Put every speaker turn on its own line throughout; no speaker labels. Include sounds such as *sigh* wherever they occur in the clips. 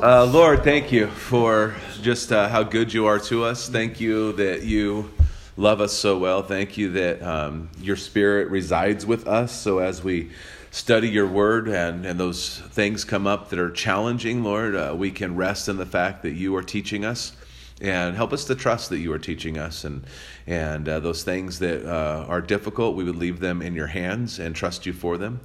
Uh, Lord, thank you for just uh, how good you are to us. Thank you that you love us so well. Thank you that um, your spirit resides with us. So as we study your word and, and those things come up that are challenging, Lord, uh, we can rest in the fact that you are teaching us and help us to trust that you are teaching us and and uh, those things that uh, are difficult we would leave them in your hands and trust you for them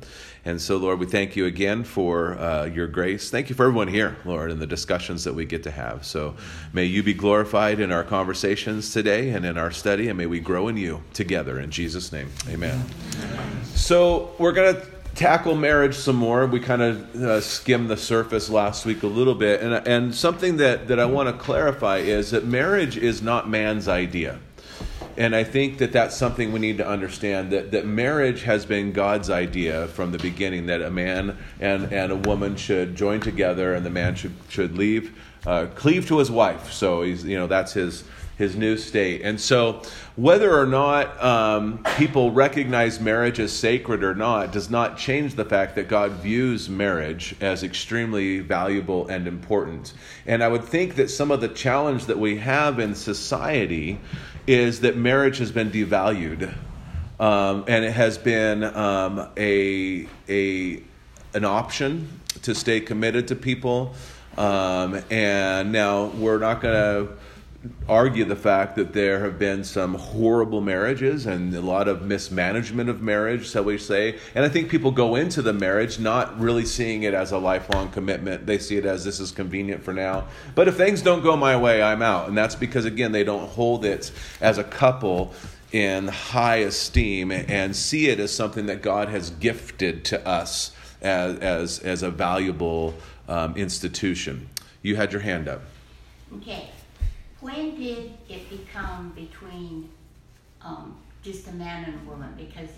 and so lord we thank you again for uh, your grace. Thank you for everyone here lord and the discussions that we get to have. So may you be glorified in our conversations today and in our study and may we grow in you together. In jesus name amen. So we're going to tackle marriage some more. We kind of uh, skimmed the surface last week a little bit, and and something that that I want to clarify is that marriage is not man's idea. And I think that that's something we need to understand that, that marriage has been God's idea from the beginning that a man and, and a woman should join together and the man should, should leave, uh, cleave to his wife. So he's, you know, that's his, his new state. And so, whether or not um, people recognize marriage as sacred or not does not change the fact that God views marriage as extremely valuable and important. And I would think that some of the challenge that we have in society is that marriage has been devalued. Um, and it has been um, a, a, an option to stay committed to people. Um, and now we're not going to argue the fact that there have been some horrible marriages and a lot of mismanagement of marriage, shall we say. And I think people go into the marriage not really seeing it as a lifelong commitment. They see it as this is convenient for now. But if things don't go my way, I'm out. And that's because, again, they don't hold it as a couple in high esteem and see it as something that God has gifted to us as, as, as a valuable um, institution. You had your hand up.
Okay when did it become between um, just a man and a woman? Because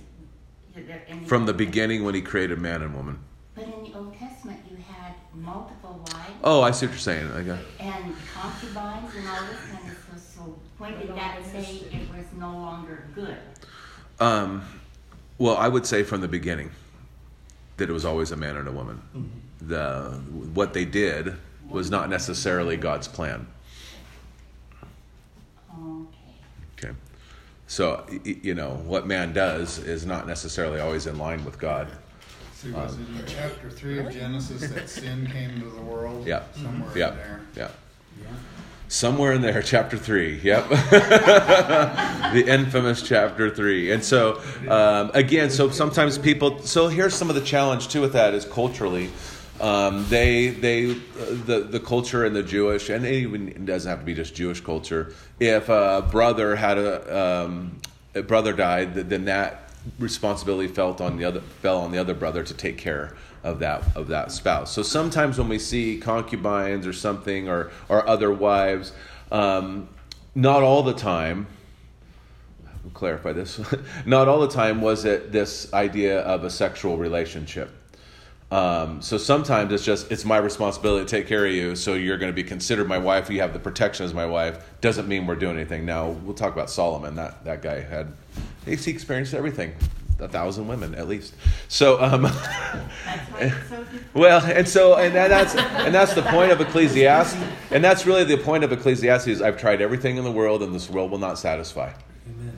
from the beginning when he created man and woman.
But in the Old Testament, you had multiple wives.
Oh, I see what you're saying.
I Okay. And concubines and all this kind of stuff. So when did that say it was no longer good?
Um, well, I would say from the beginning that it was always a man and a woman. Mm-hmm. The what they did was not necessarily God's plan. Okay. So, you know, what man does is not necessarily always in line with God.
See, was um, it in chapter 3 of Genesis that *laughs* sin came to the world?
Yeah.
Somewhere
yeah.
in there.
Yeah. Yeah. Somewhere in there, chapter 3. Yep. *laughs* the infamous chapter 3. And so, um, again, so sometimes people, so here's some of the challenge too with that is culturally. Um, they they uh, the the culture and the Jewish and it even it doesn't have to be just Jewish culture. If a brother had a, um, a brother died, then that responsibility felt on the other fell on the other brother to take care of that of that spouse. So sometimes when we see concubines or something or or other wives, um, not all the time. I'll clarify this. *laughs* not all the time was it this idea of a sexual relationship um, so sometimes it's just it's my responsibility to take care of you. So you're going to be considered my wife. You have the protection as my wife. Doesn't mean we're doing anything. Now we'll talk about Solomon. That that guy had he experienced everything. A thousand women at least. So, um, *laughs* well, and so and that's and that's the point of Ecclesiastes, and that's really the point of Ecclesiastes. I've tried everything in the world, and this world will not satisfy.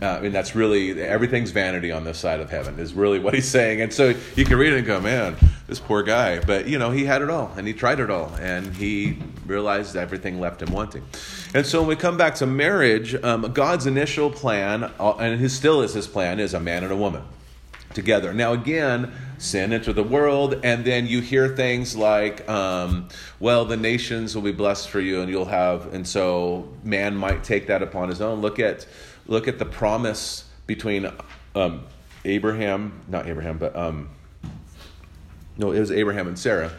Uh, I mean, that's really everything's vanity on this side of heaven, is really what he's saying. And so you can read it and go, man, this poor guy. But, you know, he had it all and he tried it all and he realized everything left him wanting. And so when we come back to marriage, um, God's initial plan, uh, and his still is his plan, is a man and a woman together. Now, again, sin entered the world, and then you hear things like, um, well, the nations will be blessed for you, and you'll have, and so man might take that upon his own. Look at look at the promise between um, Abraham, not Abraham, but um, no, it was Abraham and Sarah.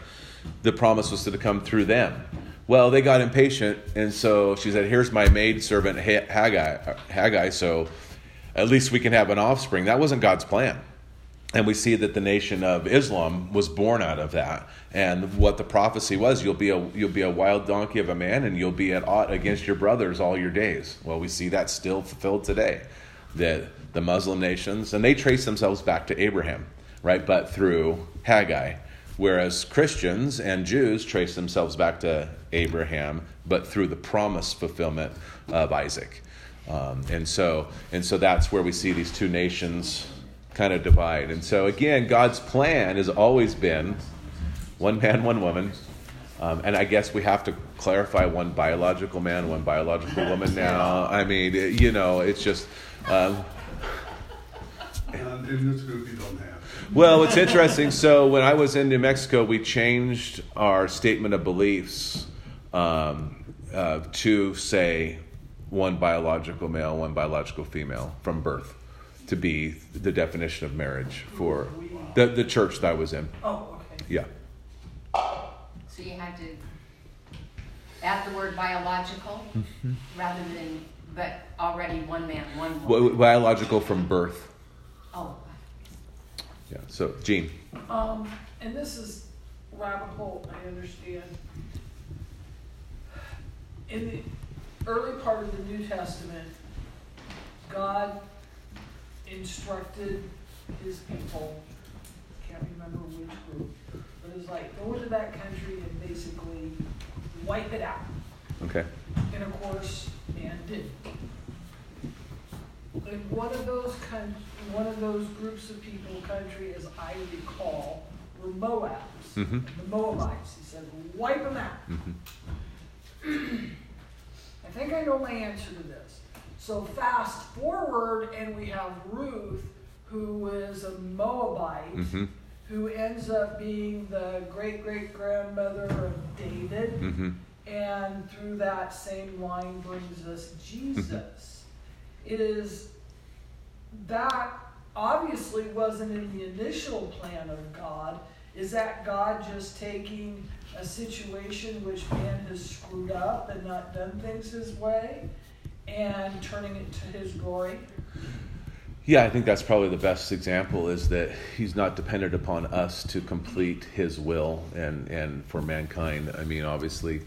The promise was to come through them. Well, they got impatient, and so she said, "Here's my maid servant Haggai. Haggai. So at least we can have an offspring." That wasn't God's plan, and we see that the nation of Islam was born out of that. And what the prophecy was, you'll be a you'll be a wild donkey of a man, and you'll be at ought against your brothers all your days. Well, we see that still fulfilled today. That the Muslim nations, and they trace themselves back to Abraham, right? But through Haggai, Whereas Christians and Jews trace themselves back to Abraham, but through the promise fulfillment of Isaac. Um, and so and so that's where we see these two nations kind of divide. And so again, God's plan has always been one man, one woman. Um, and I guess we have to clarify one biological man, one biological woman *laughs* now. I mean, you know, it's just. Um,
in this group, you don't have.
Well, it's interesting. So when I was in New Mexico, we changed our statement of beliefs um, uh, to say one biological male, one biological female from birth to be the definition of marriage for the, the church that I was in.
Oh, okay.
Yeah.
So you had to add the word biological
Mm-hmm.
rather than, but already one man, one
Bi-
woman.
Biological from birth.
Oh,
Yeah. So, Gene.
Um, and this is rabbit hole, I understand. In the early part of the New Testament, God instructed his people, can't remember which group, but it was like, go into that country and basically wipe it out.
Okay.
And of course, man did. And one of those coun- one of those groups of people, country, as I recall, were Moabs,
Mhm.
the Moabites. He said, wipe them out.
Mhm. *clears throat*
I think I know my answer to this. So fast forward, and we have Ruth, who is a Moabite,
Mm-hmm.
who ends up being the great great grandmother of David
Mm-hmm.
and through that same line brings us Jesus. it is that obviously wasn't in the initial plan of God. Is that God just taking a situation which man has screwed up and not done things his way and turning it to his glory?
Yeah, I think that's probably the best example is that he's not dependent upon us to complete his will and, and for mankind. I mean, obviously,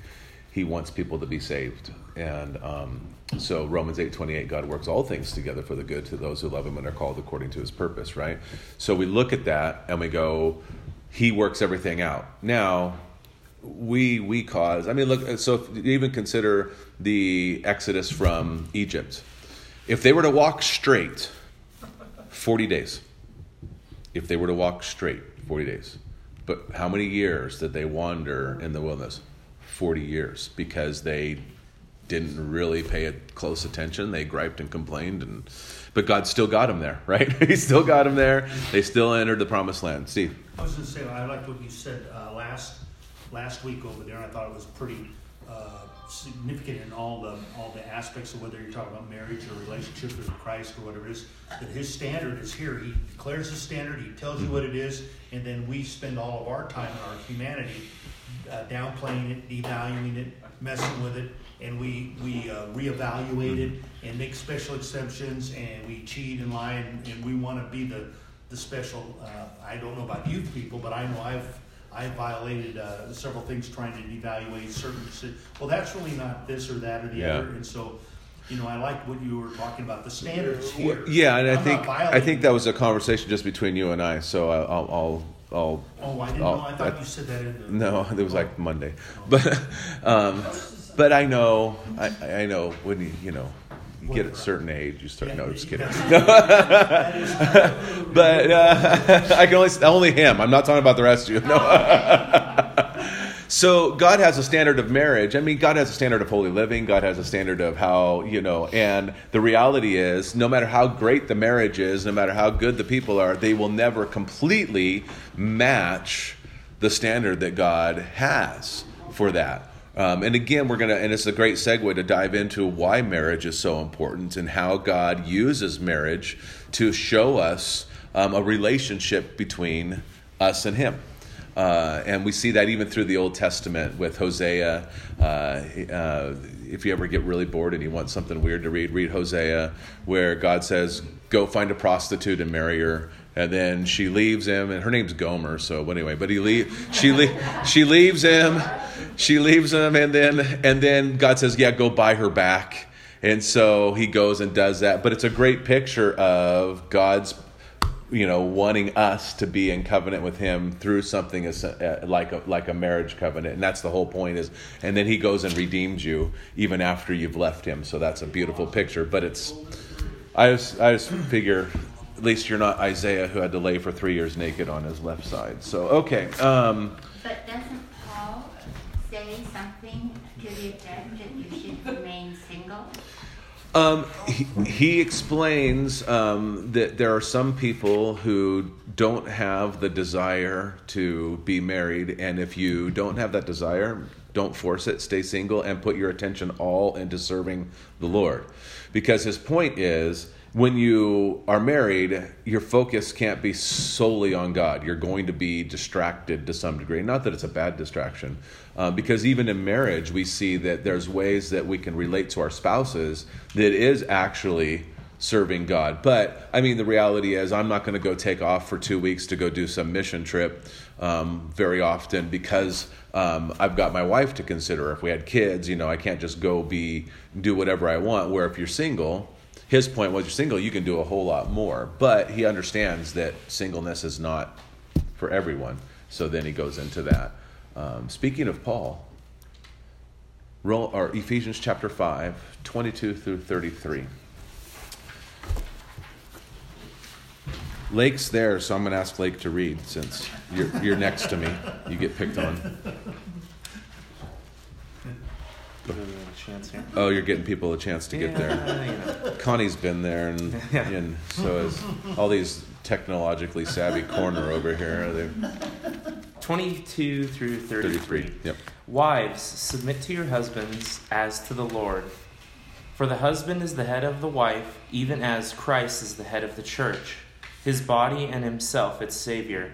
he wants people to be saved. And um, so Romans 8:28 God works all things together for the good to those who love him and are called according to his purpose, right? So we look at that and we go he works everything out. Now, we we cause I mean look so even consider the exodus from Egypt. If they were to walk straight 40 days. If they were to walk straight, 40 days. But how many years did they wander in the wilderness? 40 years because they didn't really pay it close attention. They griped and complained and but God still got them there, *laughs* right? he still got them there. They still entered the promised land. Steve.
I was going to say, I liked what you said uh, last last week over there. I thought it was pretty uh, significant in all the all the aspects of whether you're talking about marriage or relationship with Christ or whatever it is. That His standard is here. He declares His standard. He tells you what it is, and then we spend all of our time in our humanity uh, downplaying it, devaluing it, messing with it, and we we uh, reevaluate it and make special exceptions, and we cheat and lie, and, and we want to be the the special. Uh, I don't know about you people, but I know I've I violated uh, several things trying to devaluate certain. Well, that's really not this or that or the
Yeah.
other, and so. You know, I like what you were talking about. The standards here.
Yeah, and I
I'm not
think I think that was a conversation just between you and I. So I'll I'll I'll,
Oh, I didn't
I'll-
know. I thought you said that in the.
No, *laughs* it was like Monday, but *laughs* um, but I know I, I know when you you know you get a certain age you start. No, just kidding. *laughs* *laughs* But uh, *laughs* I can only only him. I'm not talking about the rest of you. No. so God has a standard of marriage. I mean, God has a standard of holy living. God has a standard of how you know. And the reality is, no matter how great the marriage is, no matter how good the people are, they will never completely match the standard that God has for that. Um, and again, we're gonna, and it's a great segue to dive into why marriage is so important and how God uses marriage to show us um, a relationship between us and Him. Uh, and we see that even through the Old Testament with Hosea. Uh, uh, if you ever get really bored and you want something weird to read, read Hosea, where God says, "Go find a prostitute and marry her." And then she leaves him, and her name's Gomer. So anyway, but he leave, she leave she leaves him, she leaves him, and then and then God says, "Yeah, go buy her back." And so he goes and does that. But it's a great picture of God's you know, wanting us to be in covenant with Him through something as, uh, like a like a marriage covenant, and that's the whole point. Is and then He goes and redeems you even after you've left Him. So that's a beautiful picture. But it's, I just I just figure. At least you're not Isaiah who had to lay for three years naked on his left side. So okay, um,
But doesn't Paul say something to the effect that you should remain single?
Um, he, he explains um, that there are some people who don't have the desire to be married, and if you don't have that desire, don't force it. Stay single and put your attention all into serving the Lord. Because his point is when you are married, your focus can't be solely on God. You're going to be distracted to some degree. Not that it's a bad distraction, uh, because even in marriage, we see that there's ways that we can relate to our spouses that is actually serving God. But I mean, the reality is, I'm not going to go take off for two weeks to go do some mission trip um, very often because um, I've got my wife to consider. If we had kids, you know, I can't just go be do whatever I want. Where if you're single, his point was you're single, you can do a whole lot more. But he understands that singleness is not for everyone. So then he goes into that. Um, speaking of Paul, roll, or Ephesians chapter 5, 22 through 33. Lake's there, so I'm going to ask Lake to read since you're, you're next to me. You get picked on. *laughs*
chance here.
Oh, you're getting people a chance to get there.
Yeah, you know.
Connie's been there, and, *laughs*
Yeah.
and so is all these technologically savvy corner over here. They're
22 through 33.
33. Yep.
Wives, submit to your husbands as to the Lord. For the husband is the head of the wife, even as Christ is the head of the church, his body and himself its Savior.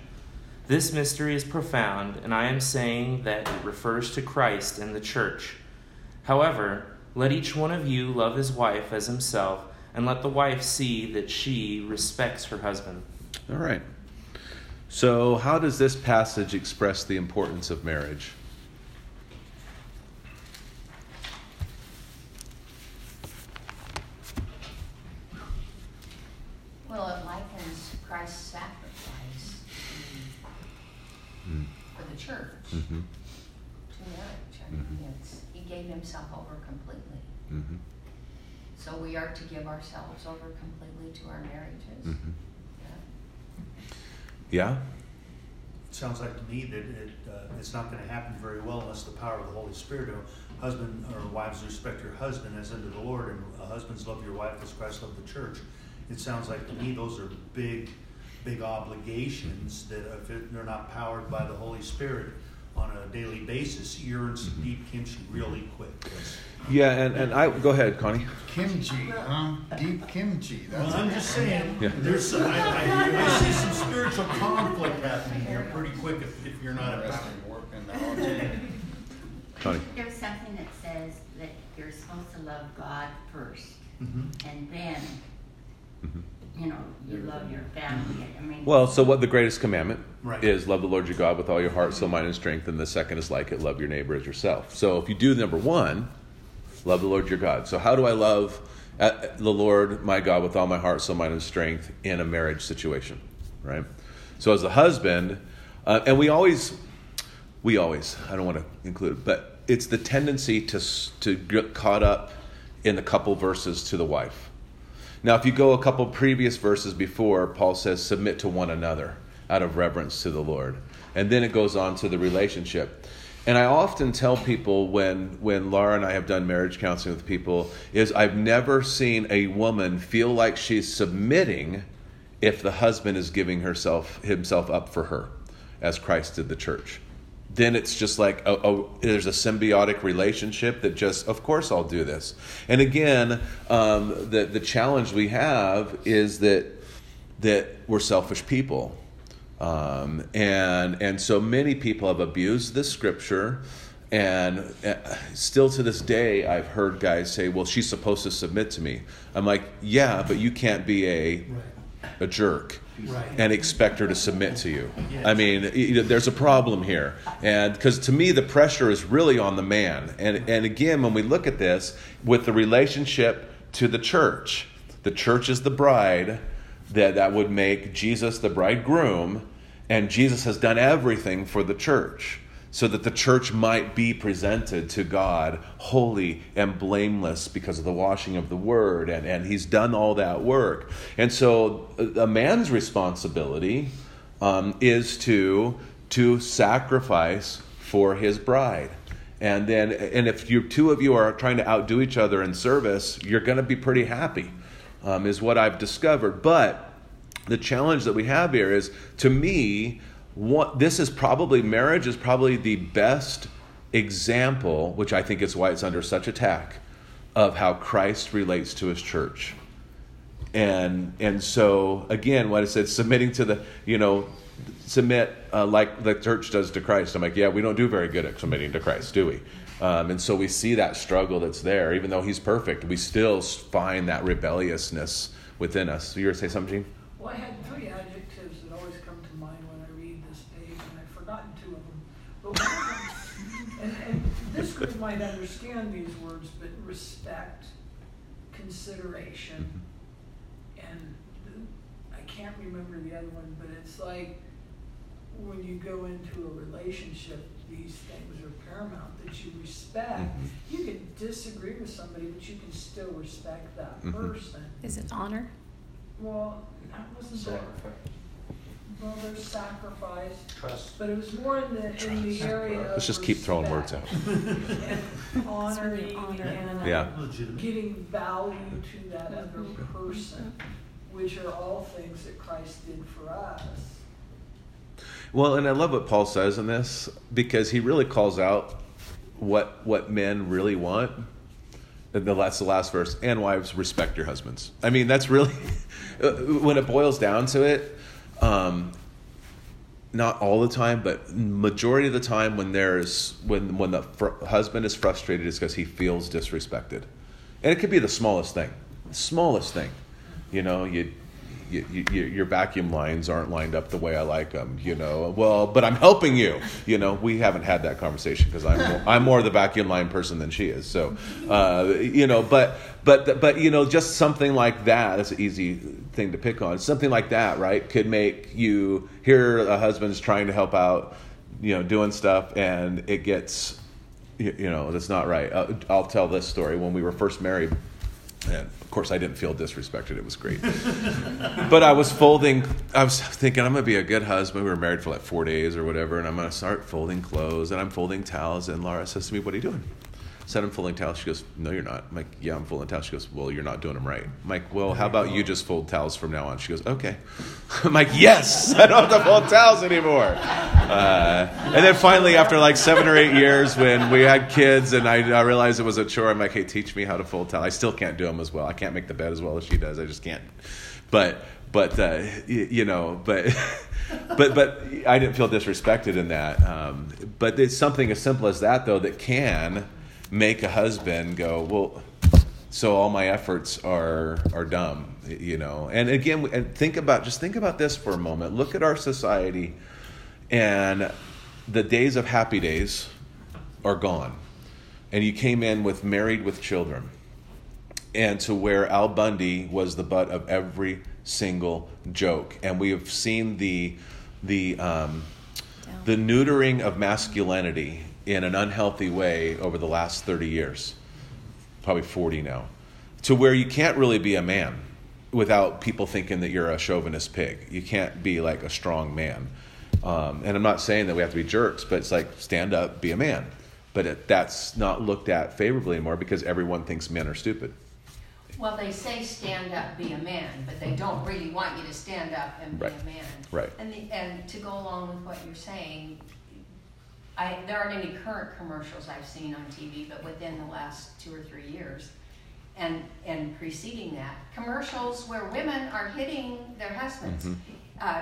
This mystery is profound, and I am saying that it refers to Christ and the church. However, let each one of you love his wife as himself, and let the wife see that she respects her husband.
All right. So, how does this passage express the importance of marriage?
Well, it likens Christ's sacrifice
Mm.
for the church
Mm-hmm.
to marriage. I mean, it's, he gave himself over completely.
Mm-hmm.
So we are to give ourselves over completely to our marriages.
Mm-hmm.
Yeah.
Yeah.
It sounds like to me that it, uh, it's not gonna happen very well unless the power of the Holy Spirit, a husband or wives respect your husband as unto the Lord, and husbands love your wife as Christ loved the church. It sounds like to me those are big, big obligations that if they're not powered by the Holy Spirit on a daily basis, you're in some deep kimchi really quick.
Yeah, and, and I go ahead, Connie.
Kimchi, huh? Deep kimchi. That's
Well, I'm just saying,
Yeah.
there's some, I, I, I see some spiritual conflict happening here pretty quick if, if you're not empowered.
interesting working that out.
Connie.
There's something that says that you're supposed to love God first,
Mhm.
and then,
Mhm.
You know, you love your family. I mean,
Well, so what the greatest commandment
Right.
is love the Lord your God with all your heart, soul, mind, and strength, and the second is like it, love your neighbor as yourself. So if you do number one, love the Lord your God. So how do I love uh, the Lord my God with all my heart, soul, mind, and strength in a marriage situation, right? So as a husband, uh, and we always, we always, I don't want to include, it, but it's the tendency to to get caught up in the couple verses to the wife. Now, if you go a couple previous verses before, Paul says, submit to one another out of reverence to the Lord. and then it goes on to the relationship. And I often tell people when when Laura and I have done marriage counseling with people is I've never seen a woman feel like she's submitting if the husband is giving herself himself up for her as Christ did the church. Then it's just like a, a, there's a symbiotic relationship that just, of course, I'll do this. And again, um, the the challenge we have is that that we're selfish people, um, and and so many people have abused this scripture. And uh, still to this day, I've heard guys say, "Well, she's supposed to submit to me." I'm like, "Yeah, but you can't be a a jerk."
Right.
and expect her to submit to you. I mean, you know, there's a problem here, and because to me the pressure is really on the man. And and again, when we look at this with the relationship to the church, the church is the bride that that would make Jesus the bridegroom, and Jesus has done everything for the church so that the church might be presented to God holy and blameless because of the washing of the word. And, and he's done all that work. And so a man's responsibility um, is to, to sacrifice for his bride. And then, and if you two of you are trying to outdo each other in service, you're going to be pretty happy, um, is what I've discovered. But the challenge that we have here is, to me, what, this is probably marriage is probably the best example, which I think is why it's under such attack, of how Christ relates to his church. And and so again, what I said, submitting to the you know, submit uh, like the church does to Christ. I'm like, yeah, we don't do very good at submitting to Christ, do we? Um, and so we see that struggle that's there, even though He's perfect. We still find that rebelliousness within us. You were to say something, Gene?
Well, I had three that always come to mind when I read this page, and I've forgotten two of them. But one of them, and, and this might understand these words, but respect, consideration, and I can't remember the other one, but it's like when you go into a relationship, these things are paramount that you respect.
Mhm.
You can disagree with somebody, but you can still respect that
Mhm.
person.
Is it honor?
Well, that wasn't there. Well, there's sacrifice,
Trust.
but it was more in the, in the area of
Let's just keep throwing words out. *laughs*
honoring
honor
and
Yeah.
Legitimate.
giving value to that mm-hmm. other person, which are all things that Christ did for us.
Well, and I love what Paul says in this because he really calls out what what men really want. And the- that's the last verse. And wives, respect your husbands. I mean, that's really *laughs* when it boils down to it. Um, not all the time, but majority of the time, when there's when when the fr- husband is frustrated, is because he feels disrespected, and it could be the smallest thing, smallest thing. You know, you, you, you your vacuum lines aren't lined up the way I like them. You know, well, but I'm helping you. You know, we haven't had that conversation because I'm more, I'm more the vacuum line person than she is. So, uh, you know, but but but you know, just something like that. That's an easy thing to pick on. Something like that, right, could make you hear a husband's trying to help out, you know, doing stuff, and it gets, you, you know, that's not right. Uh, I'll tell this story. When we were first married, and of course, I didn't feel disrespected. It was great. but I was folding, I was thinking, I'm going to be a good husband. We were married for like four days or whatever, and I'm going to start folding clothes. And I'm folding towels. And Laura says to me, What are you doing? Said, I'm folding towels. She goes, No, you're not. I'm like, Yeah, I'm folding towels. She goes, Well, you're not doing them right. I'm like, Well, how about you just fold towels from now on? She goes, Okay. *laughs* I'm like, Yes, *laughs* I don't have to fold towels anymore. Uh, and then finally, after like seven or eight years, when we had kids and I, I realized it was a chore, I'm like, Hey, teach me how to fold towels. I still can't do them as well. I can't make the bed as well as she does. I just can't. But, but, uh, you, you know, but. *laughs* but but I didn't feel disrespected in that. Um, but it's something as simple as that, though, that can make a husband go, well, so all my efforts are are dumb, you know. And again, and think about just think about this for a moment. Look at our society, and the days of happy days are gone, and you came in with married with children, and to where Al Bundy was the butt of every single joke, and we have seen the the um, the neutering of masculinity in an unhealthy way over the last 30 years, probably 40 now, to where you can't really be a man without people thinking that you're a chauvinist pig. You can't be like a strong man. Um, and I'm not saying that we have to be jerks, but it's like stand up, be a man. But it, that's not looked at favorably anymore because everyone thinks men are stupid.
Well, they say stand up, be a man, but they don't really want you to stand up and be
Right.
a man.
Right.
And the, and to go along with what you're saying, I, there aren't any current commercials I've seen on TV, but within the last two or three years, and, and preceding that, commercials where women are hitting their husbands.
Mhm.
Uh,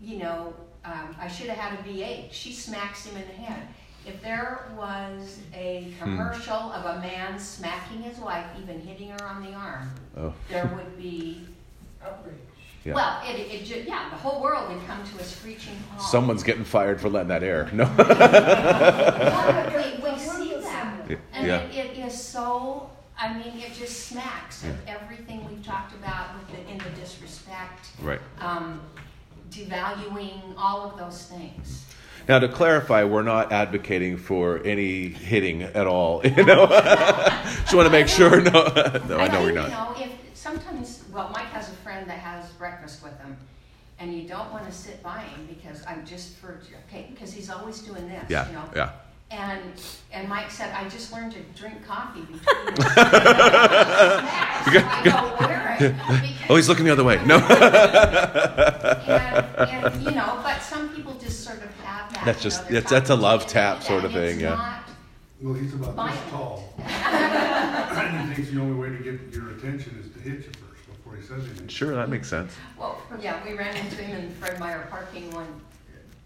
you know, um, I should have had a V8. She smacks him in the head. If there was a commercial of a man smacking his wife, even hitting her on the arm,
Oh,
there would be
Outrage.
Yeah.
well, it, it ju- yeah, the whole world would come to a screeching halt.
Someone's getting fired for letting that air. No. *laughs*
Well, we, we see that, and
yeah.
it, it is so. I mean, it just smacks of everything we've talked about with the in the disrespect,
Right.
um, devaluing all of those things.
Now, to clarify, we're not advocating for any hitting at all. *laughs* You know, *laughs* just want to make sure. No, no, I know we're not.
You know, if sometimes, well, Mike has a friend that has breakfast with him, and you don't want to sit by him because I'm just for okay, because he's always doing this.
Yeah,
You know,
yeah.
And and Mike said, I just learned to drink coffee between. *laughs* the. *laughs* I go, "Where?" Because- *laughs*
Oh, he's looking the other way. No.
and, and you know, but some people just sort of have that.
That's
you
just-
know,
that's- that's a love tap sort of thing, yeah.
Well, he's about
Fine.
this tall. And he thinks the only way to get your attention is to you first before he says anything.
Sure, that makes sense.
Well, yeah, we ran into him in Fred Meyer parking one,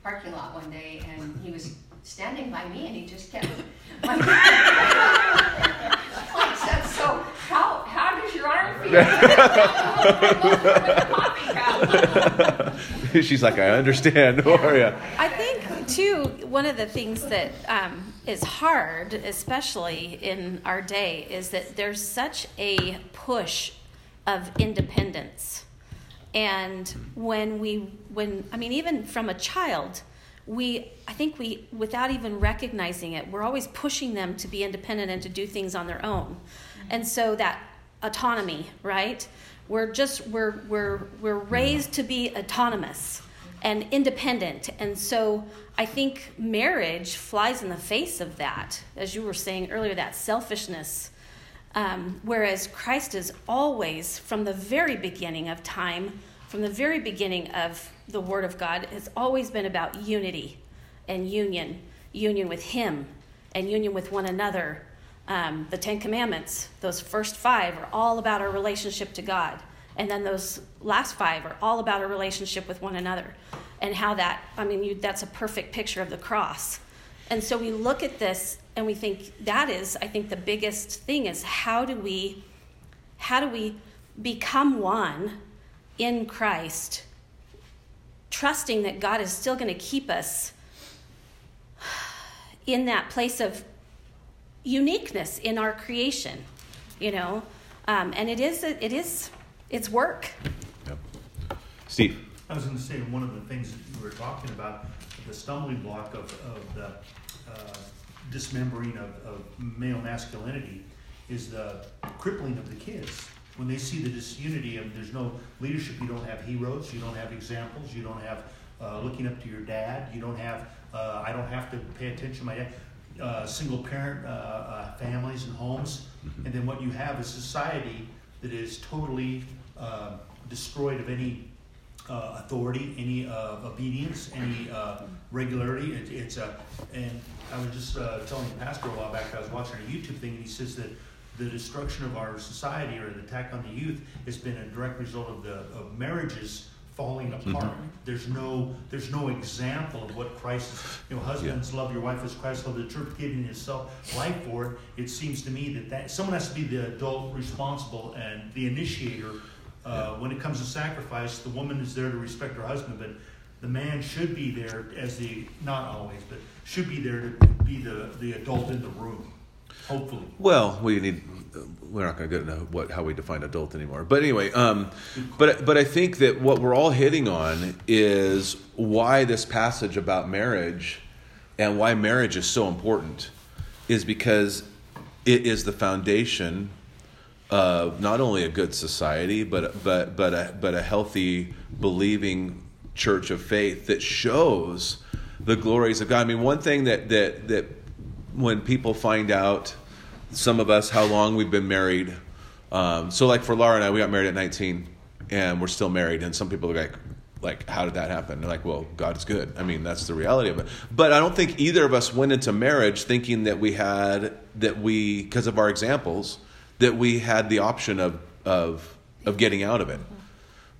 parking lot one day, and he was standing by me, and he just kept. *laughs* Mike said, "So how how does your arm feel?" *laughs* *laughs*
She's like, I understand. Or yeah.
I think too one of the things that um, is hard, especially in our day, is that there's such a push of independence, and when we, when I mean, even from a child, we, I think we, without even recognizing it, we're always pushing them to be independent and to do things on their own, and so that autonomy, right? We're just we're we're we're raised to be autonomous and independent. And so I think marriage flies in the face of that, as you were saying earlier, that selfishness. Um, whereas Christ is always, from the very beginning of time, from the very beginning of the Word of God, has always been about unity and union, union with Him and union with one another. Um, the Ten Commandments, those first five, are all about our relationship to God. And then those last five are all about our relationship with one another. And how that, I mean, you, that's a perfect picture of the cross. And so we look at this and we think that is, I think, the biggest thing is how do we, how do we become one in Christ, trusting that God is still going to keep us in that place of uniqueness in our creation, you know, um, and it is it is it's work.
yeah. Steve.
I was going to say, one of the things that you were talking about, the stumbling block of, of the uh, dismembering of, of male masculinity is the crippling of the kids. When they see the disunity of there's no leadership, you don't have heroes, you don't have examples, you don't have uh, looking up to your dad, you don't have, uh, I don't have to pay attention to my dad. Uh, single parent uh, uh, families and homes, and then what you have is society that is totally uh, destroyed of any uh, authority, any uh, obedience, any uh, regularity. It, it's a, and I was just uh, telling the pastor a while back. I was watching a YouTube thing, and he says that the destruction of our society or the attack on the youth has been a direct result of the of marriages falling apart. There's no there's no example of what Christ is. You know, husbands love your wife as Christ loved the church, giving Himself life for it. It seems to me that that someone has to be the adult, responsible, and the initiator. Uh, When it comes to sacrifice, the woman is there to respect her husband, but the man should be there as the not always, but should be there to be the the adult in the room. Hopefully.
Well, we need. We're not going to get into what how we define adult anymore. But anyway, um, but but I think that what we're all hitting on is why this passage about marriage and why marriage is so important is because it is the foundation of not only a good society, but but but a, but a healthy, believing church of faith that shows the glories of God. I mean, one thing that that that when people find out, some of us how long we've been married. Um, so, like for Laura and I, we got married at 19, and we're still married. And some people are like, like, how did that happen? They're like, well, God is good. I mean, that's the reality of it. But I don't think either of us went into marriage thinking that we had that we, because of our examples, that we had the option of of of getting out of it.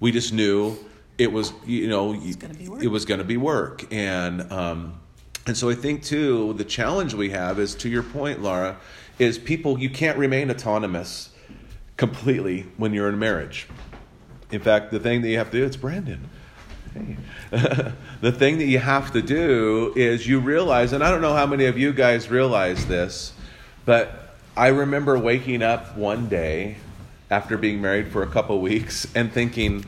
We just knew it was, you know, it was going to be work, and um, and so I think too, the challenge we have is to your point, Laura, is people you can't remain autonomous completely when you're in marriage. In fact, the thing that you have to do, it's Brandon. Hey. *laughs* the thing that you have to do is you realize, and I don't know how many of you guys realize this, but I remember waking up one day after being married for a couple weeks and thinking,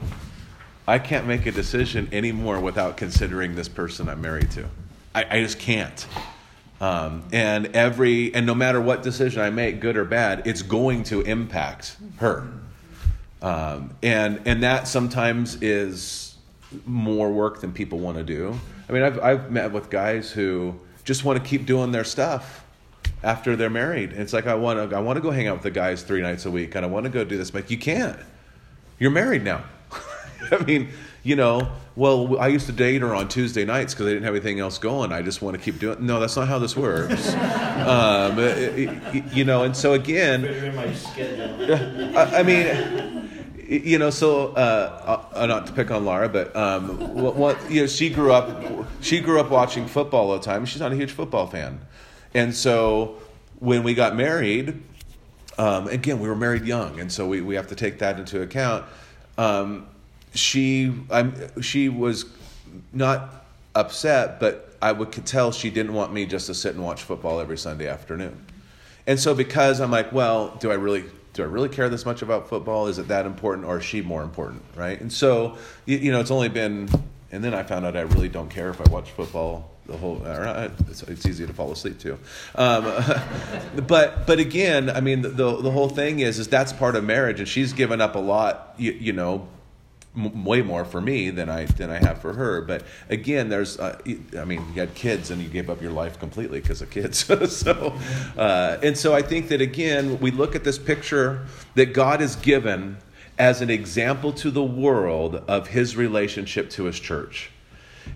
I can't make a decision anymore without considering this person I'm married to. I, I just can't. Um, and every and no matter what decision I make, good or bad, it's going to impact her. Um, and and that sometimes is more work than people want to do. I mean, I've I've met with guys who just want to keep doing their stuff after they're married. It's like I want to I want to go hang out with the guys three nights a week, and I want to go do this, but you can't. You're married now. *laughs* I mean, you know, well, I used to date her on Tuesday nights because I didn't have anything else going. I just want to keep doing. No, that's not how this works. *laughs* um, it, it, you know, and so again, *laughs* I, I mean, you know, so uh, uh, not to pick on Laura, but um, what, what, you know, she grew up. She grew up watching football all the time. She's not a huge football fan, and so when we got married, um, again, we were married young, and so we, we have to take that into account. Um, she I'm, she was not upset, but I would could tell she didn't want me just to sit and watch football every Sunday afternoon. And so because I'm like, well, do I really do I really care this much about football? Is it that important, or is she more important, right? And so you, you know, it's only been, and then I found out I really don't care if I watch football the whole. It's, it's easy to fall asleep too, um, *laughs* but but again, I mean, the, the, the whole thing is is that's part of marriage, and she's given up a lot, you, you know, m- way more for me than I than I have for her. But again, there's uh, I mean, you had kids and you gave up your life completely because of kids. *laughs* so uh, and so I think that again, we look at this picture that God has given as an example to the world of His relationship to His church.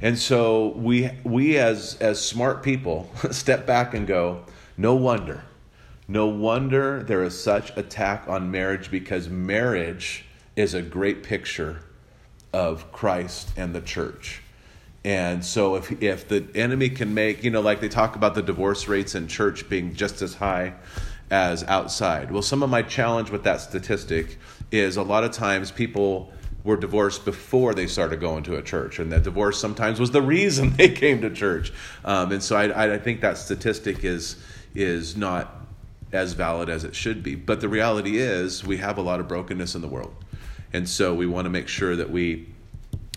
And so we we as as smart people *laughs* step back and go, no wonder. No wonder there is such attack on marriage because marriage is a great picture of Christ and the church. And so if if the enemy can make, you know, like they talk about the divorce rates in church being just as high as outside. Well, some of my challenge with that statistic is a lot of times people were divorced before they started going to a church, and that divorce sometimes was the reason *laughs* they came to church. Um, and so I, I think that statistic is is not as valid as it should be. But the reality is, we have a lot of brokenness in the world, and so we want to make sure that we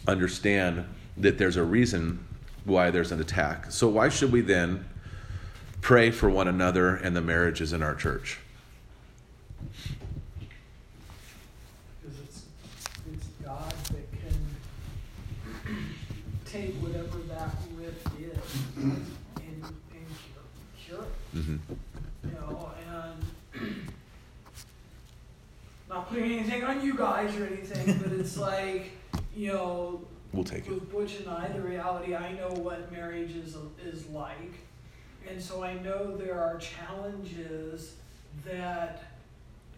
understand that there's a reason why there's an attack. So, why should we then pray for one another and the marriages in our church?
Because it's, it's God that can take whatever that rift is and, and cure, cure it.
Mm-hmm.
You know, and not putting anything on you guys or anything, but it's *laughs* like, you know,
We'll take it.
with Butch and I, the reality, I know what marriage is is like, and so I know there are challenges that,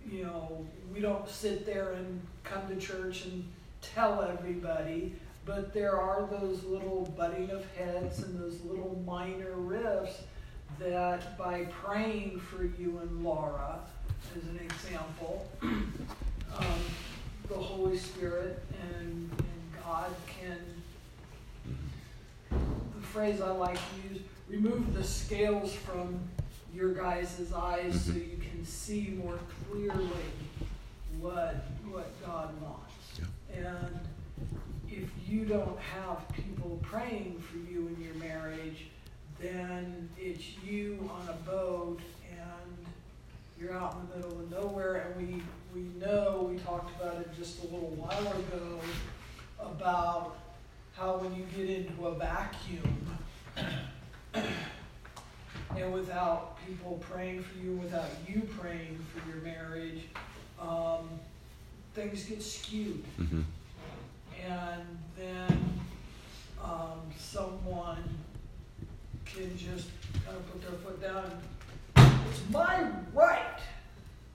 you know, we don't sit there and come to church and tell everybody, but there are those little butting of heads and those little minor rifts that by praying for you and Laura, as an example, um, the Holy Spirit and, and God can, the phrase I like to use, remove the scales from your guys' eyes so
Mhm.
you can see more clearly what, what God wants. And if you don't have people praying for you in your marriage, then it's you on a boat and you're out in the middle of nowhere. And we, we know, we talked about it just a little while ago, about how when you get into a vacuum *clears throat* and without people praying for you, without you praying for your marriage, um, things get skewed.
hmm
And then um, someone can just kind of put their foot down. It's my right.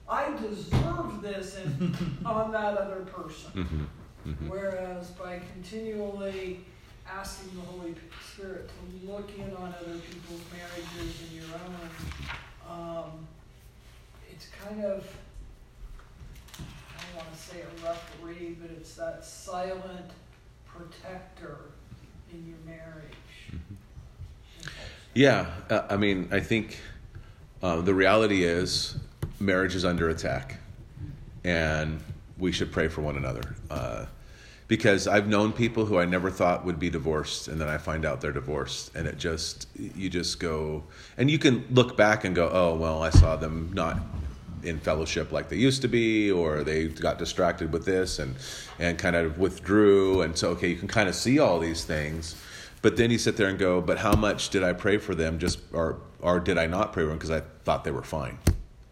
I deserve this and *laughs* on that other person.
hmm hmm
Whereas by continually asking the Holy Spirit to look in on other people's marriages and your own, um, it's kind of, I don't want to say a referee, but it's that silent protector in your marriage.
Yeah, uh, I mean, I think uh, the reality is marriage is under attack, and we should pray for one another. Uh, because I've known people who I never thought would be divorced, and then I find out they're divorced, and it just you just go, and you can look back and go, oh well, I saw them not in fellowship like they used to be, or they got distracted with this and and kind of withdrew, and so okay, you can kind of see all these things. But then you sit there and go, but how much did I pray for them? Just or or did I not pray for them because I thought they were fine,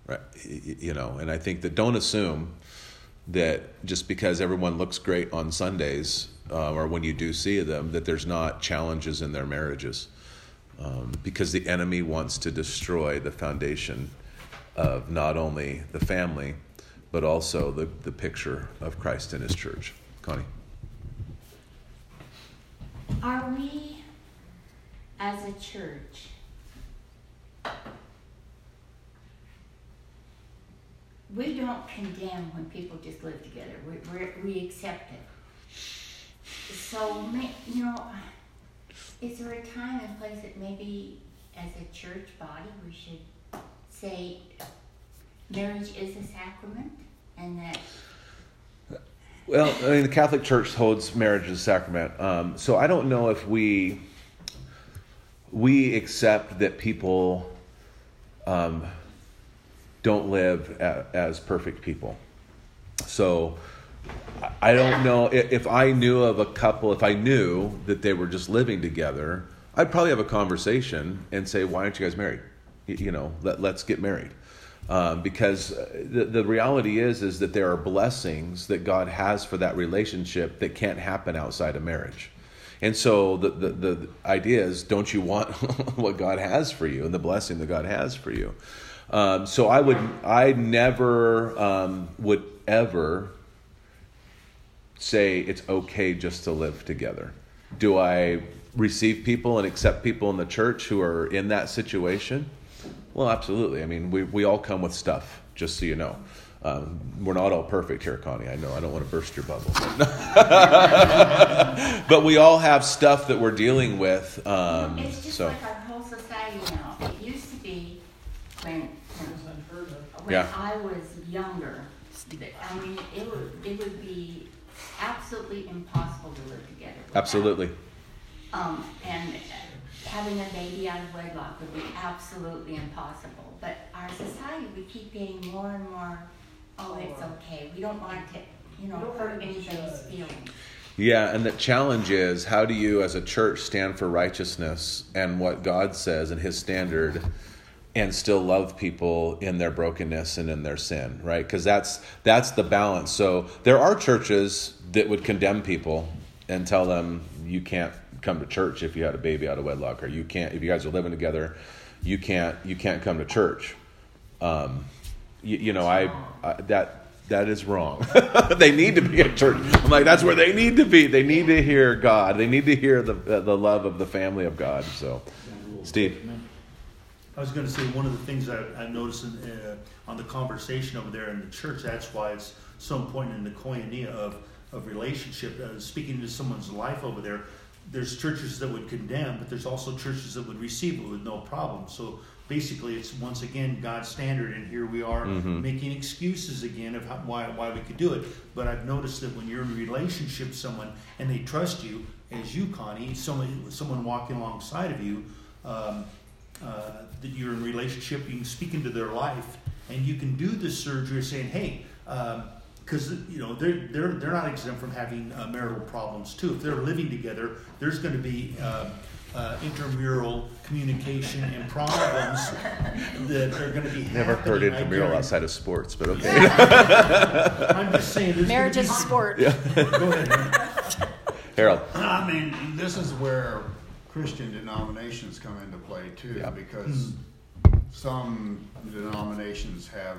right? You know, and I think that don't assume that just because everyone looks great on Sundays uh, or when you do see them, that there's not challenges in their marriages, um, because the enemy wants to destroy the foundation of not only the family, but also the the picture of Christ and His church. Connie.
Are we, as a church, we don't condemn when people just live together. We, we, we accept it. So, you know, is there a time and place that maybe as a church body we should say marriage is a sacrament and that
Well, I mean, the Catholic Church holds marriage as a sacrament. Um, so I don't know if we we accept that people um, don't live a, as perfect people. So I- don't know if, if I knew of a couple. If I knew that they were just living together, I'd probably have a conversation and say, "Why aren't you guys married? You know, let, let's get married." um, because uh, the, the reality is is that there are blessings that God has for that relationship that can't happen outside of marriage. And so the, the, the idea is don't you want *laughs* what God has for you and the blessing that God has for you? Um, so I would I never um, would ever say it's okay just to live together. Do I receive people and accept people in the church who are in that situation? Well, absolutely. I mean, we, we all come with stuff, just so you know. Um, we're not all perfect here, Connie. I know. I don't want to burst your bubble. *laughs* but we all have stuff that we're dealing with. Um,
it's just
so,
like our whole society now. It used to be when, when
It's unheard of.
when
Yeah.
I was younger, that- I mean, it would, it would be absolutely impossible to live together.
absolutely.
Um, and uh, having a baby out of wedlock would be absolutely impossible. But our society, we keep getting more and more, oh, it's okay. We don't want to, you know, hurt
want
anybody's feelings.
Yeah, and the challenge is how do you, as a church, stand for righteousness and what God says and His standard, and still love people in their brokenness and in their sin, right? Because that's that's the balance. So there are churches that would condemn people and tell them you can't come to church if you had a baby out of wedlock, or you can't if you guys are living together, you can't you can't come to church. Um, you, you know, I, I that that is wrong. *laughs* they need to be at church. I'm like, that's where they need to be. They need to hear God. They need to hear the the love of the family of God. So, Steve.
I was going to say one of the things I, I noticed in, uh, on the conversation over there in the church. That's why it's so important in the koinonia of of relationship. Uh, speaking to someone's life over there, there's churches that would condemn, but there's also churches that would receive it with no problem. So basically, it's once again God's standard, and here we are
Mhm.
making excuses again of how, why why we could do it. But I've noticed that when you're in a relationship with someone and they trust you, as you, Connie, someone someone walking alongside of you. Um, uh, that you're in relationship, you can speak into their life, and you can do this surgery saying, "Hey, um, because you know they're they're they're not exempt from having uh, marital problems too. If they're living together, there's going to be uh, uh, intramural communication and problems that are going to be
Never heard
happening,
intramural
guarantee-
outside of sports, but okay. *laughs*
I'm just saying. there's
Marriage is a
be-
sport. *laughs*
Go ahead. man.
Harold.
I mean, this is where Christian denominations come into play too,
Yeah.
because some denominations have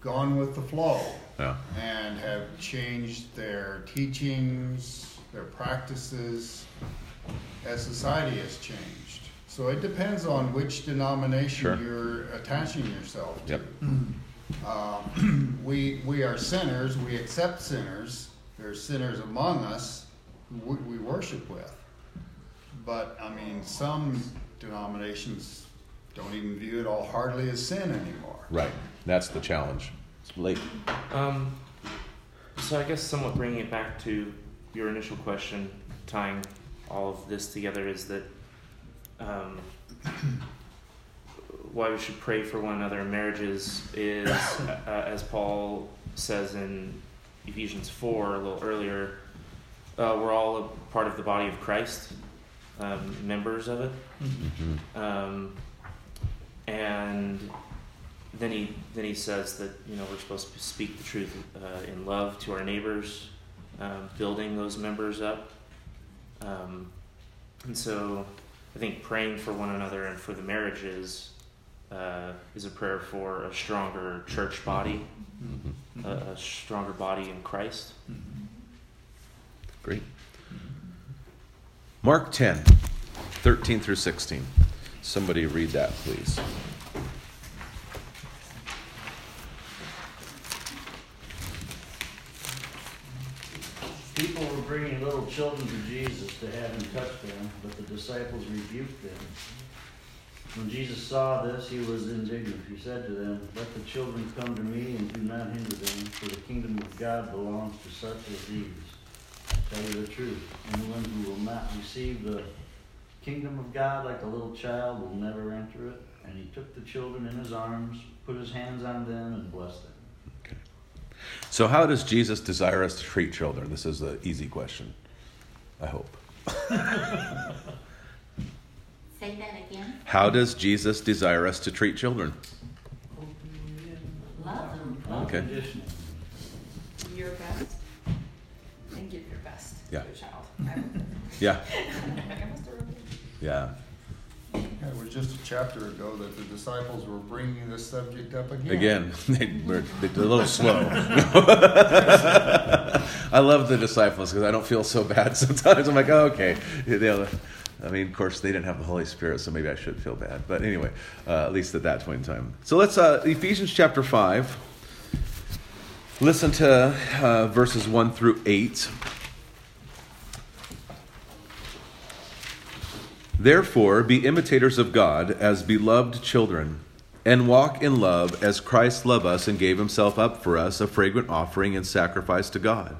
gone with the flow
Yeah.
and have changed their teachings, their practices as society has changed. So it depends on which denomination
Sure.
you're attaching yourself to.
Yep.
Um, *clears throat* we, we are sinners, we accept sinners, there are sinners among us who we, we worship with. But, I mean, some denominations don't even view it all hardly as sin anymore.
Right. That's the challenge. It's late.
Um, so I guess somewhat bringing it back to your initial question, tying all of this together, is that um, *clears throat* why we should pray for one another in marriages is, uh, as Paul says in Ephesians four a little earlier, uh, we're all a part of the body of Christ, um, members of it.
Mhm.
Um, and then he then he says that you know we're supposed to speak the truth uh, in love to our neighbors, um, building those members up. Um, and so I think praying for one another and for the marriages uh, is a prayer for a stronger church body,
Mhm.
a, a stronger body in Christ.
Great. Mark 10, 13 through 16. Somebody read that, please.
Children to Jesus to have him touch them, but the disciples rebuked them. When Jesus saw this, he was indignant. He said to them, Let the children come to me and do not hinder them, for the kingdom of God belongs to such as these. Tell you the truth, anyone who will not receive the kingdom of God like a little child will never enter it. And he took the children in his arms, put his hands on them, and blessed them.
So, how does Jesus desire us to treat children? This is an easy question. I hope. *laughs*
Say that again.
How does Jesus desire us to treat children?
Love them.
Okay.
Your best and give your best
Yeah.
to a child. I
Yeah. *laughs*
I must have wrote it.
Yeah.
Just a chapter ago that the disciples were bringing this subject up again.
Again, *laughs* they were they're a little slow. *laughs* I love the disciples because I don't feel so bad *laughs* sometimes. I'm like, oh, okay. I mean, of course, they didn't have the Holy Spirit, so maybe I should feel bad. But anyway, uh, at least at that point in time. So let's, uh, Ephesians chapter 5. Listen to uh, verses 1 through 8. Therefore, be imitators of God as beloved children, and walk in love as Christ loved us and gave himself up for us, a fragrant offering and sacrifice to God.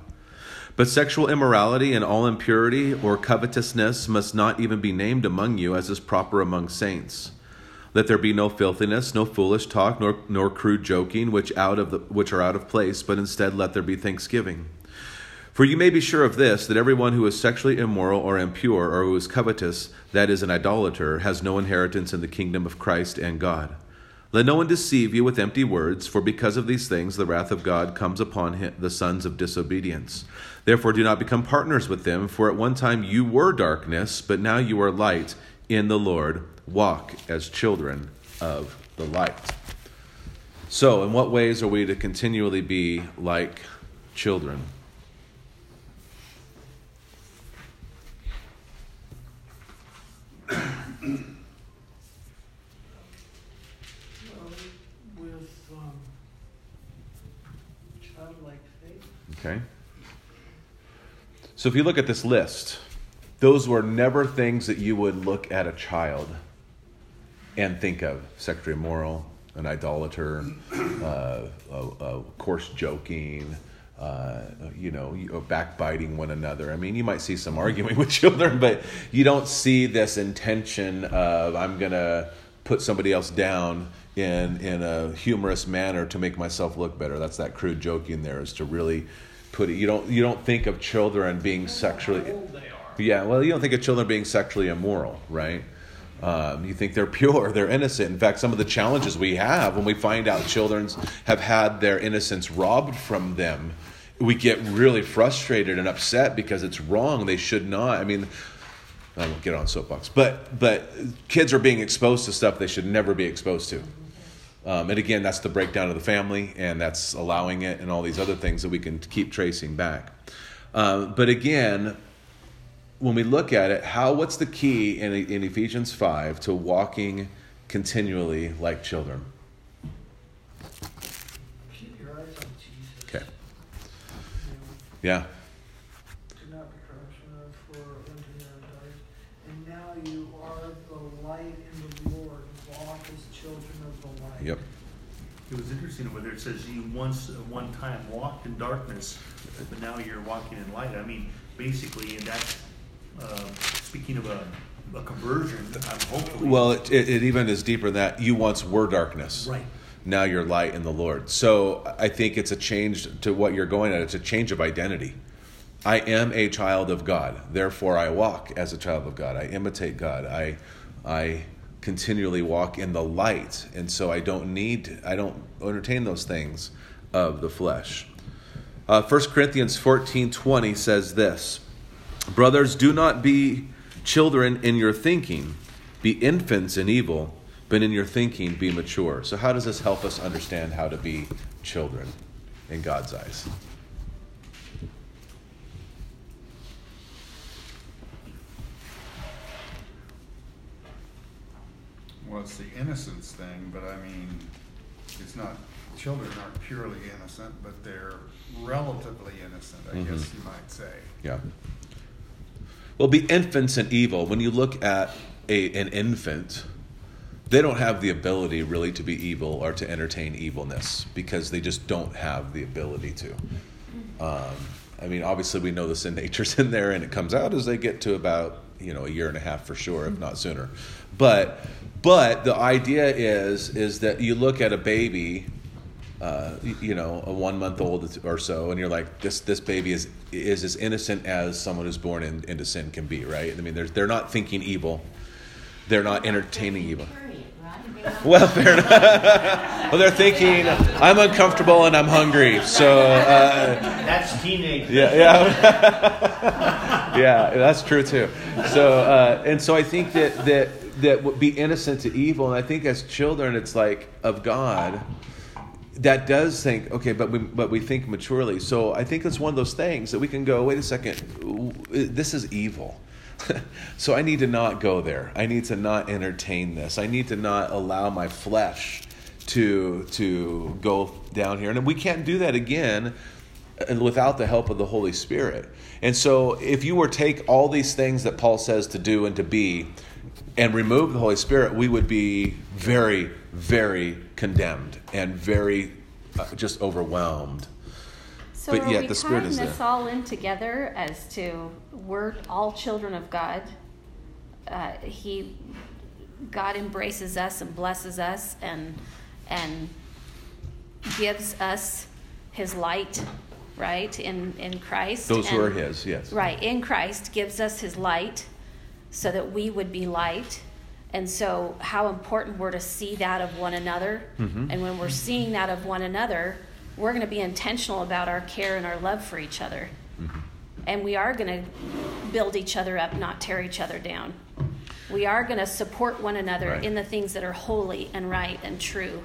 But sexual immorality and all impurity or covetousness must not even be named among you as is proper among saints. Let there be no filthiness, no foolish talk, nor, nor crude joking, which out of the, which are out of place, but instead let there be thanksgiving. For you may be sure of this, that everyone who is sexually immoral or impure, or who is covetous, that is, an idolater, has no inheritance in the kingdom of Christ and God. Let no one deceive you with empty words, for because of these things the wrath of God comes upon him, the sons of disobedience. Therefore, do not become partners with them, for at one time you were darkness, but now you are light in the Lord. Walk as children of the light. So, in what ways are we to continually be like children?
With um, childlike faith.
Okay. So if you look at this list, those were never things that you would look at a child and think of sexually immoral, an idolater, uh, uh, uh, coarse joking, uh, you know, backbiting one another. I mean, you might see some arguing *laughs* with children, but you don't see this intention of I'm gonna put somebody else down in in a humorous manner to make myself look better. That's that crude joking there is to really put it. You don't you don't think of children being sexually. Yeah, well, you don't think of children being sexually immoral, right? Um, you think they're pure, *laughs* they're innocent. In fact, some of the challenges we have when we find out children have had their innocence robbed from them, we get really frustrated and upset because it's wrong. They should not. I mean, I won't get on soapbox, but but kids are being exposed to stuff they should never be exposed to. Um, and again, that's the breakdown of the family, and that's allowing it, and all these other things that we can keep tracing back. Uh, but again, when we look at it, how what's the key in, in Ephesians five to walking continually like children?
Keep your eyes on Jesus.
Okay.
You
Yeah.
Do not be corruption for unto your eyes. And now you are the light in the Lord. Walk as children of the light.
Yep.
It was interesting whether it says you once, at one time walked in darkness, but now you're walking in light. I mean, basically, and that's, uh, speaking of a, a conversion, I'm hopefully.
Well, it, it, it even is deeper than that. You once were darkness.
Right.
Now you're light in the Lord. So I think it's a change to what you're going at. It's a change of identity. I am a child of God. Therefore, I walk as a child of God. I imitate God. I, I continually walk in the light, and so I don't need. I don't entertain those things of the flesh. Uh, 1 Corinthians fourteen twenty says this. Brothers, do not be children in your thinking, be infants in evil, but in your thinking be mature. So, how does this help us understand how to be children in God's eyes?
Well, it's the innocence thing, but I mean, it's not, children aren't purely innocent, but they're relatively innocent, I guess
Mhm.
you might say.
Yeah. Well, be infants in evil. When you look at a, an infant, they don't have the ability really to be evil or to entertain evilness because they just don't have the ability to. Um, I mean, obviously, we know the sin *laughs* nature's in there, and it comes out as they get to about you know a year and a half for sure, if not sooner. But but the idea is is that you look at a baby uh, you know, a one month old or so, and you're like, this this baby is is as innocent as someone who's born in, into sin can be, right? I mean, they're they're not thinking evil, they're not entertaining evil.
Period, right? They don't-
Well, fair enough. *laughs* well, they're thinking, I'm uncomfortable and I'm hungry, so uh,
That's teenage.
yeah, yeah, *laughs* yeah. That's true too. So, uh, and so I think that that that would be innocent to evil, and I think as children, it's like of God. That does think okay, but we but we think maturely. So I think it's one of those things that we can go. Wait a second, this is evil. *laughs* so I need to not go there. I need to not entertain this. I need to not allow my flesh to to go down here. And we can't do that again and without the help of the Holy Spirit. And so, if you were take all these things that Paul says to do and to be, and remove the Holy Spirit, we would be very, very condemned and very uh, just overwhelmed.
So
But yet the Spirit is
this
there.
all in together as to we're all children of God? Uh, he, God embraces us and blesses us and and gives us His light, right? In in Christ.
Those who are His, yes.
Right, in Christ gives us his light so that we would be light. And so, how important we're to see that of one another.
Mhm.
And when we're seeing that of one another, we're going to be intentional about our care and our love for each other.
Mm-hmm.
And we are going to build each other up, not tear each other down. We are going to support one another
Right.
in the things that are holy and right and true.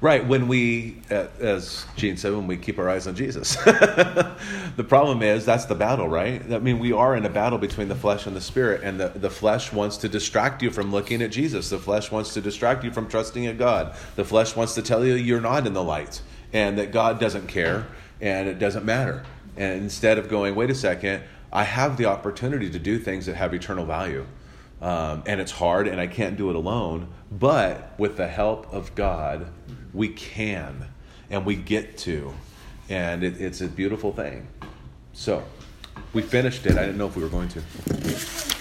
Right, when we, uh, as Gene said, when we keep our eyes on Jesus. *laughs* the problem is that's the battle, right? I mean, we are in a battle between the flesh and the spirit, and the, the flesh wants to distract you from looking at Jesus. The flesh wants to distract you from trusting in God. The flesh wants to tell you you're not in the light and that God doesn't care and it doesn't matter. And instead of going, wait a second, I have the opportunity to do things that have eternal value. Um, and it's hard, and I can't do it alone. But with the help of God, we can, and we get to, and it, it's a beautiful thing. So, we finished it. I didn't know if we were going to.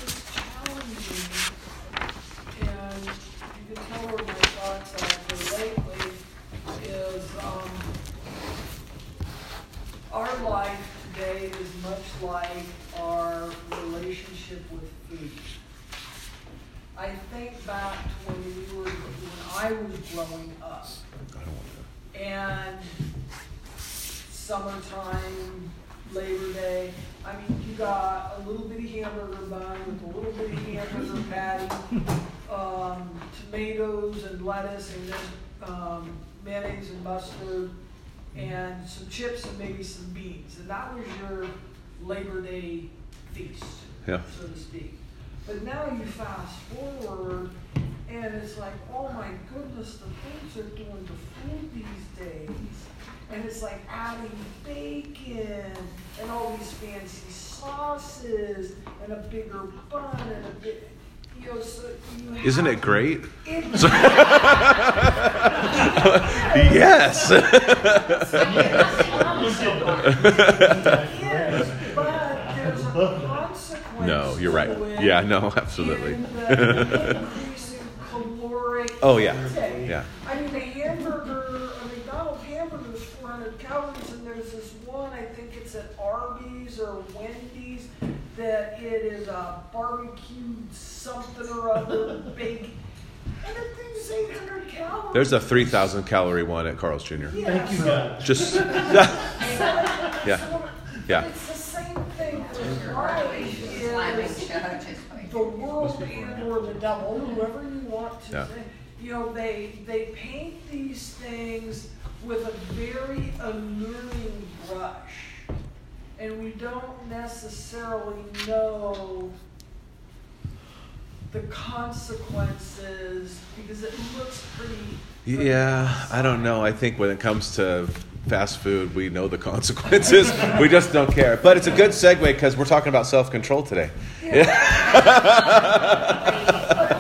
Summertime, Labor Day, I mean, you got a little bitty hamburger bun with a little bitty hamburger patty, um, tomatoes and lettuce and then, um, mayonnaise and mustard, and some chips and maybe some beans. And that was your Labor Day feast,
Yeah.
so to speak. But now you fast forward, and it's like, oh my goodness, the things they're doing to food these days. And it's like adding bacon and all these fancy sauces and a bigger bun and a bit, you know, so you.
Isn't it great?
It- *laughs* *laughs*
yes.
Yes, but there's a consequence.
No, you're right. Yeah, no, *laughs* absolutely.
in the increase in caloric
Oh, yeah. Yeah.
I mean, the hamburger, a McDonald's hamburger is 400 calories, and there's this one, I think it's at Arby's or Wendy's, that it is a barbecued something or other big, and the thing's 800 calories.
There's a 3,000 calorie one at Carl's Jr.
Yeah,
Thank you,
so-
God.
Just, *laughs*
Yeah.
Yeah.
It's the same thing with life
Slamming
is
shut, just like-
the world and or the devil, whoever you want to
Yeah.
say. You know, they they paint these things with a very alluring brush. And we don't necessarily know the consequences because it looks pretty
yeah, I don't know. I think when it comes to fast food, we know the *laughs* consequences. we just don't care. But it's a good segue because we're talking about self control today. *laughs*